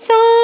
So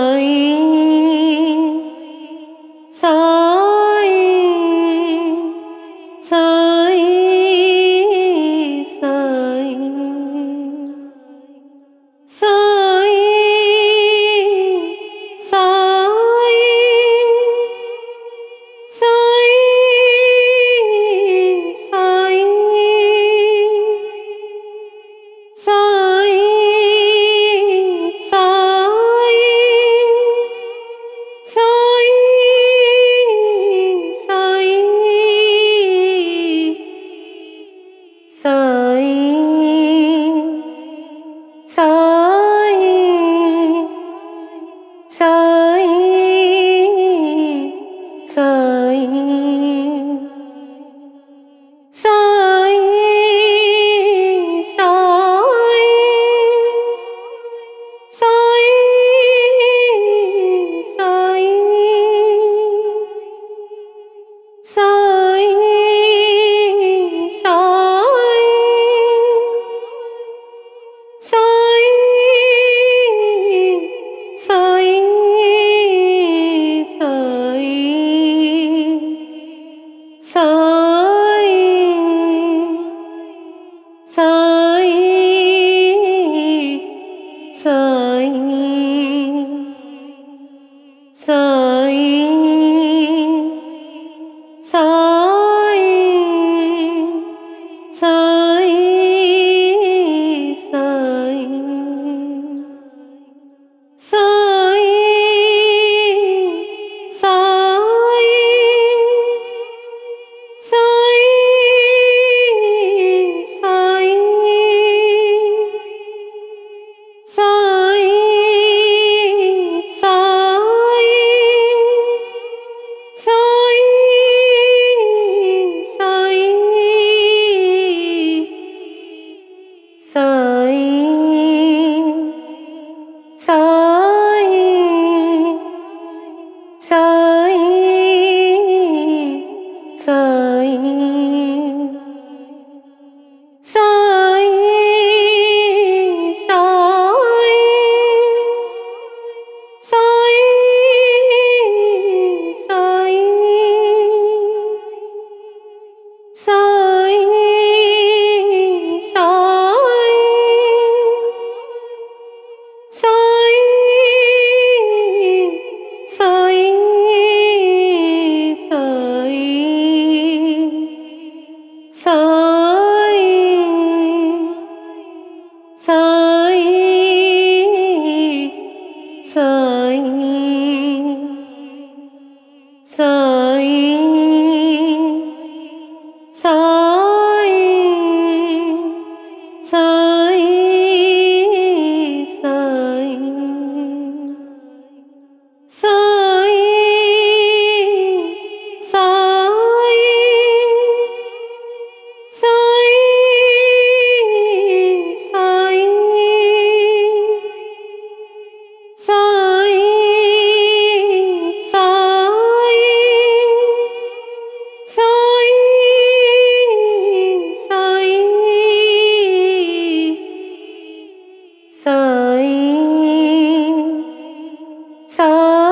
ơi. So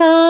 so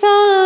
So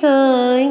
sơi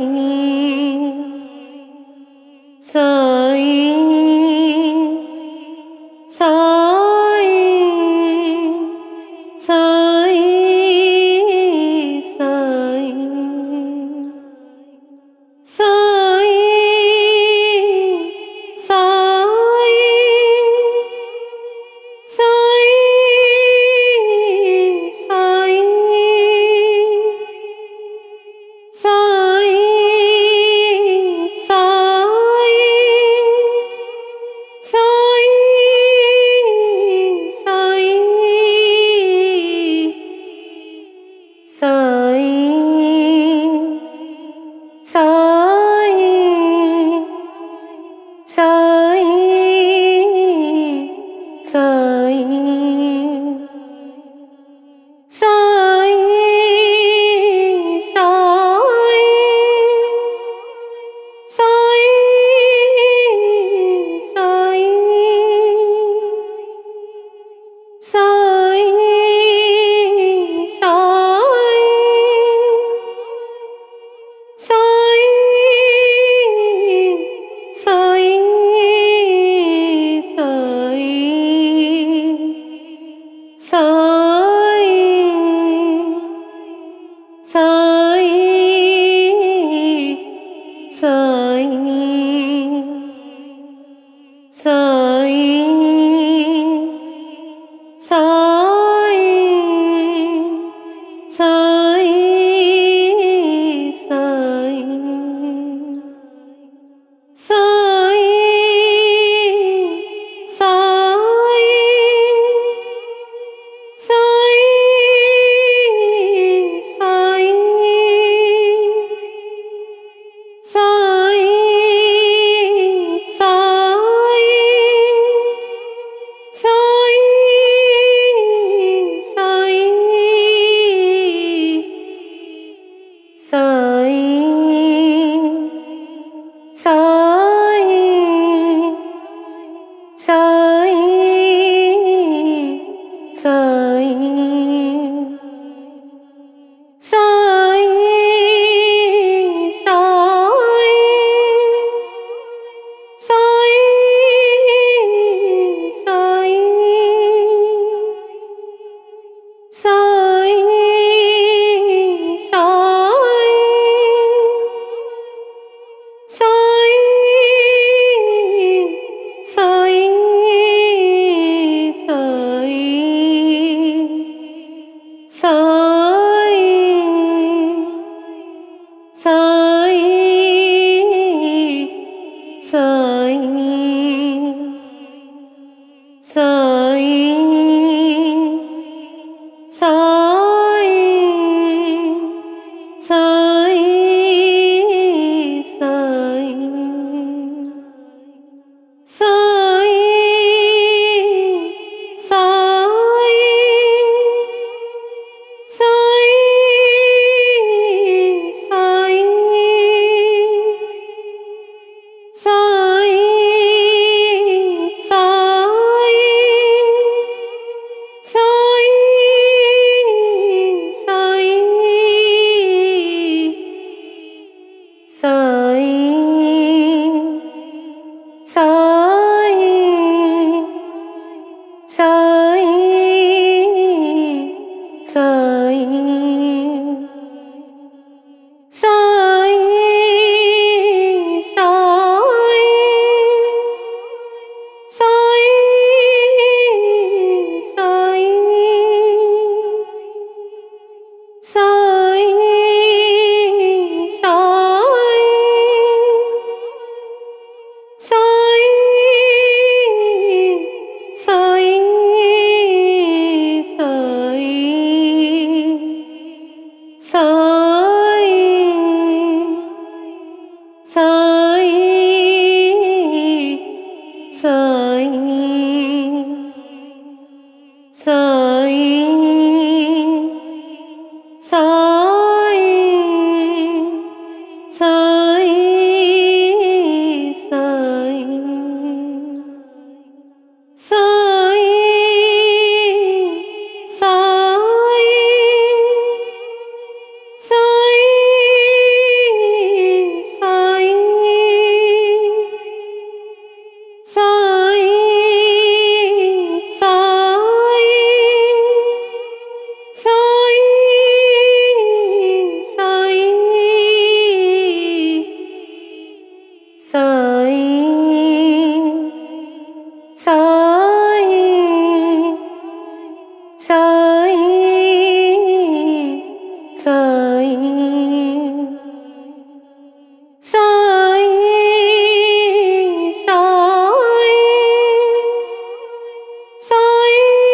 tôi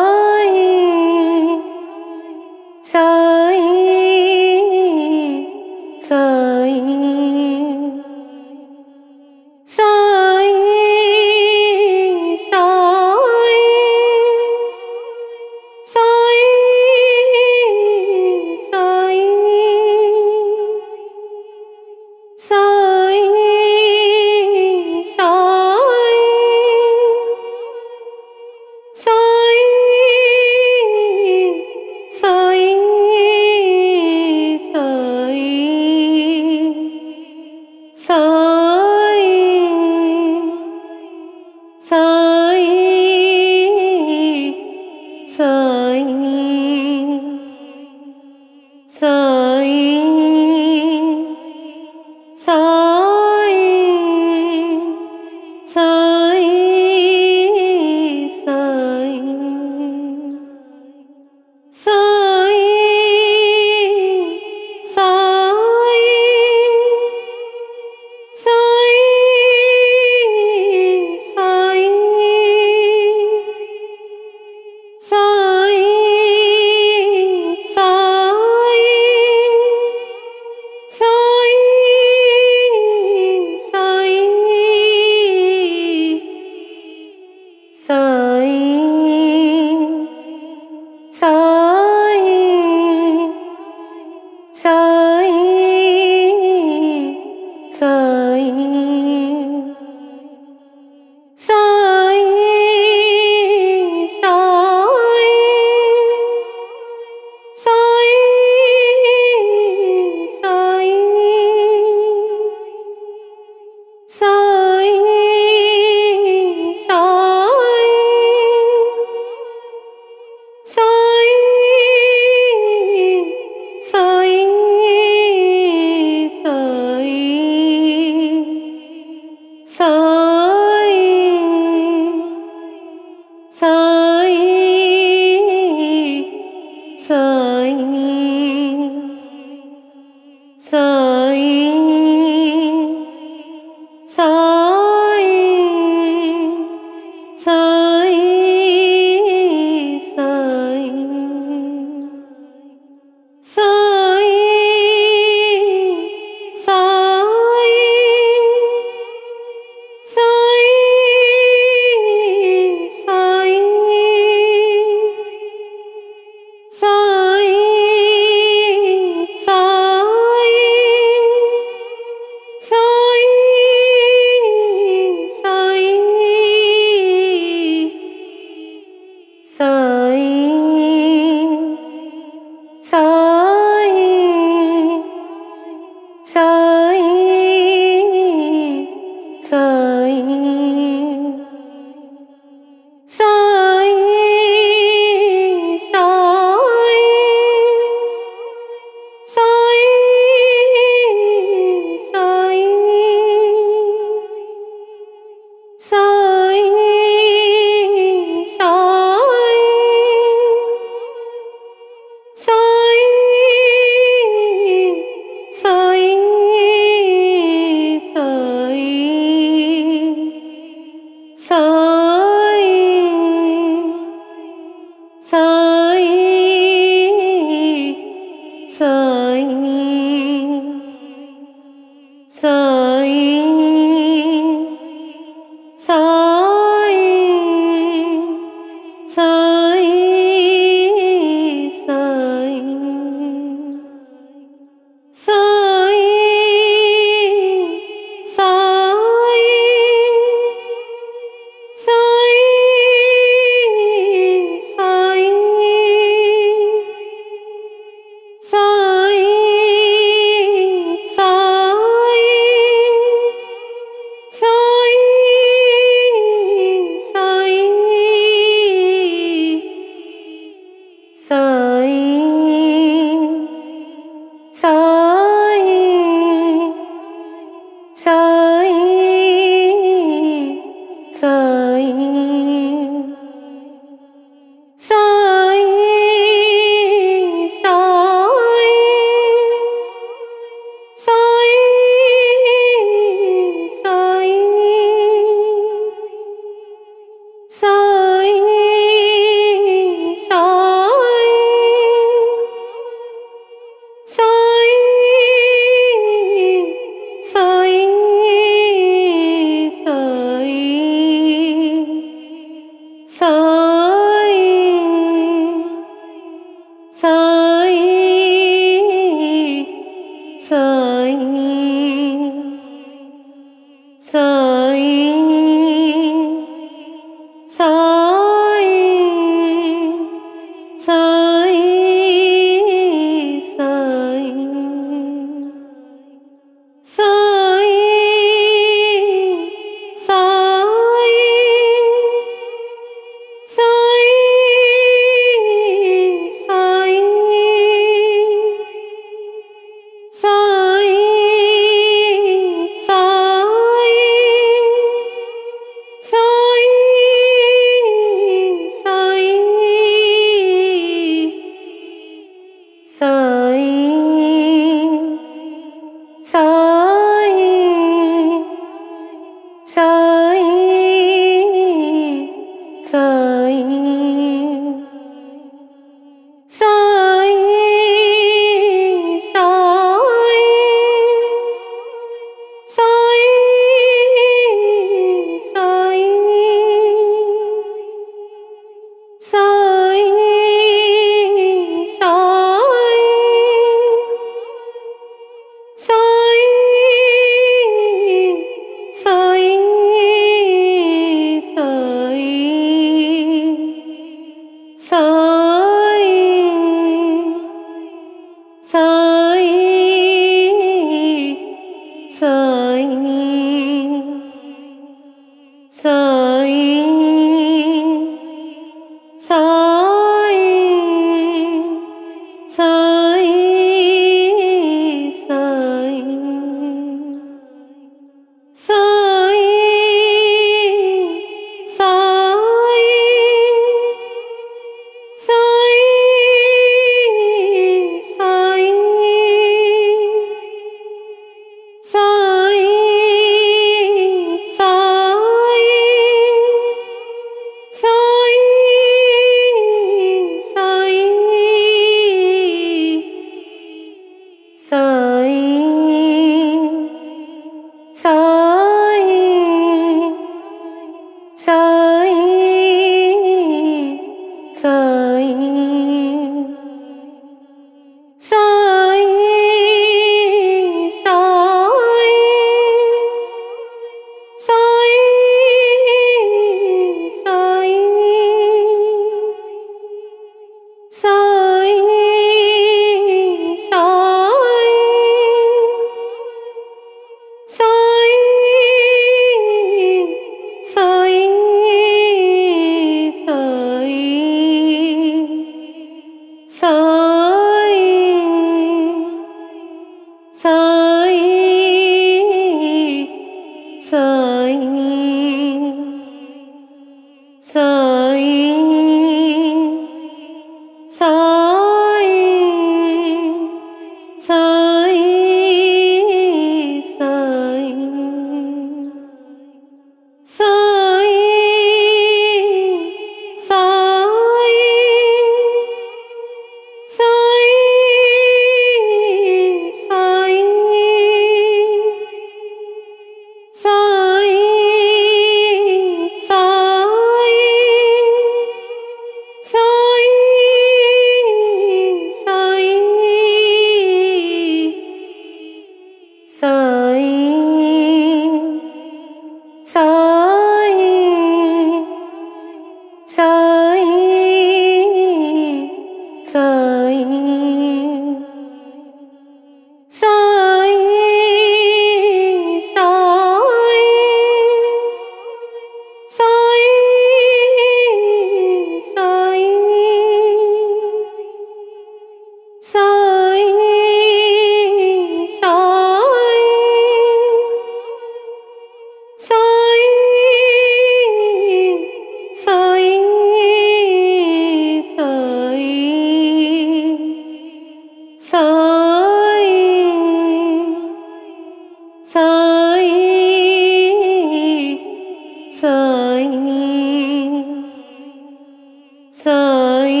sai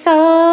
So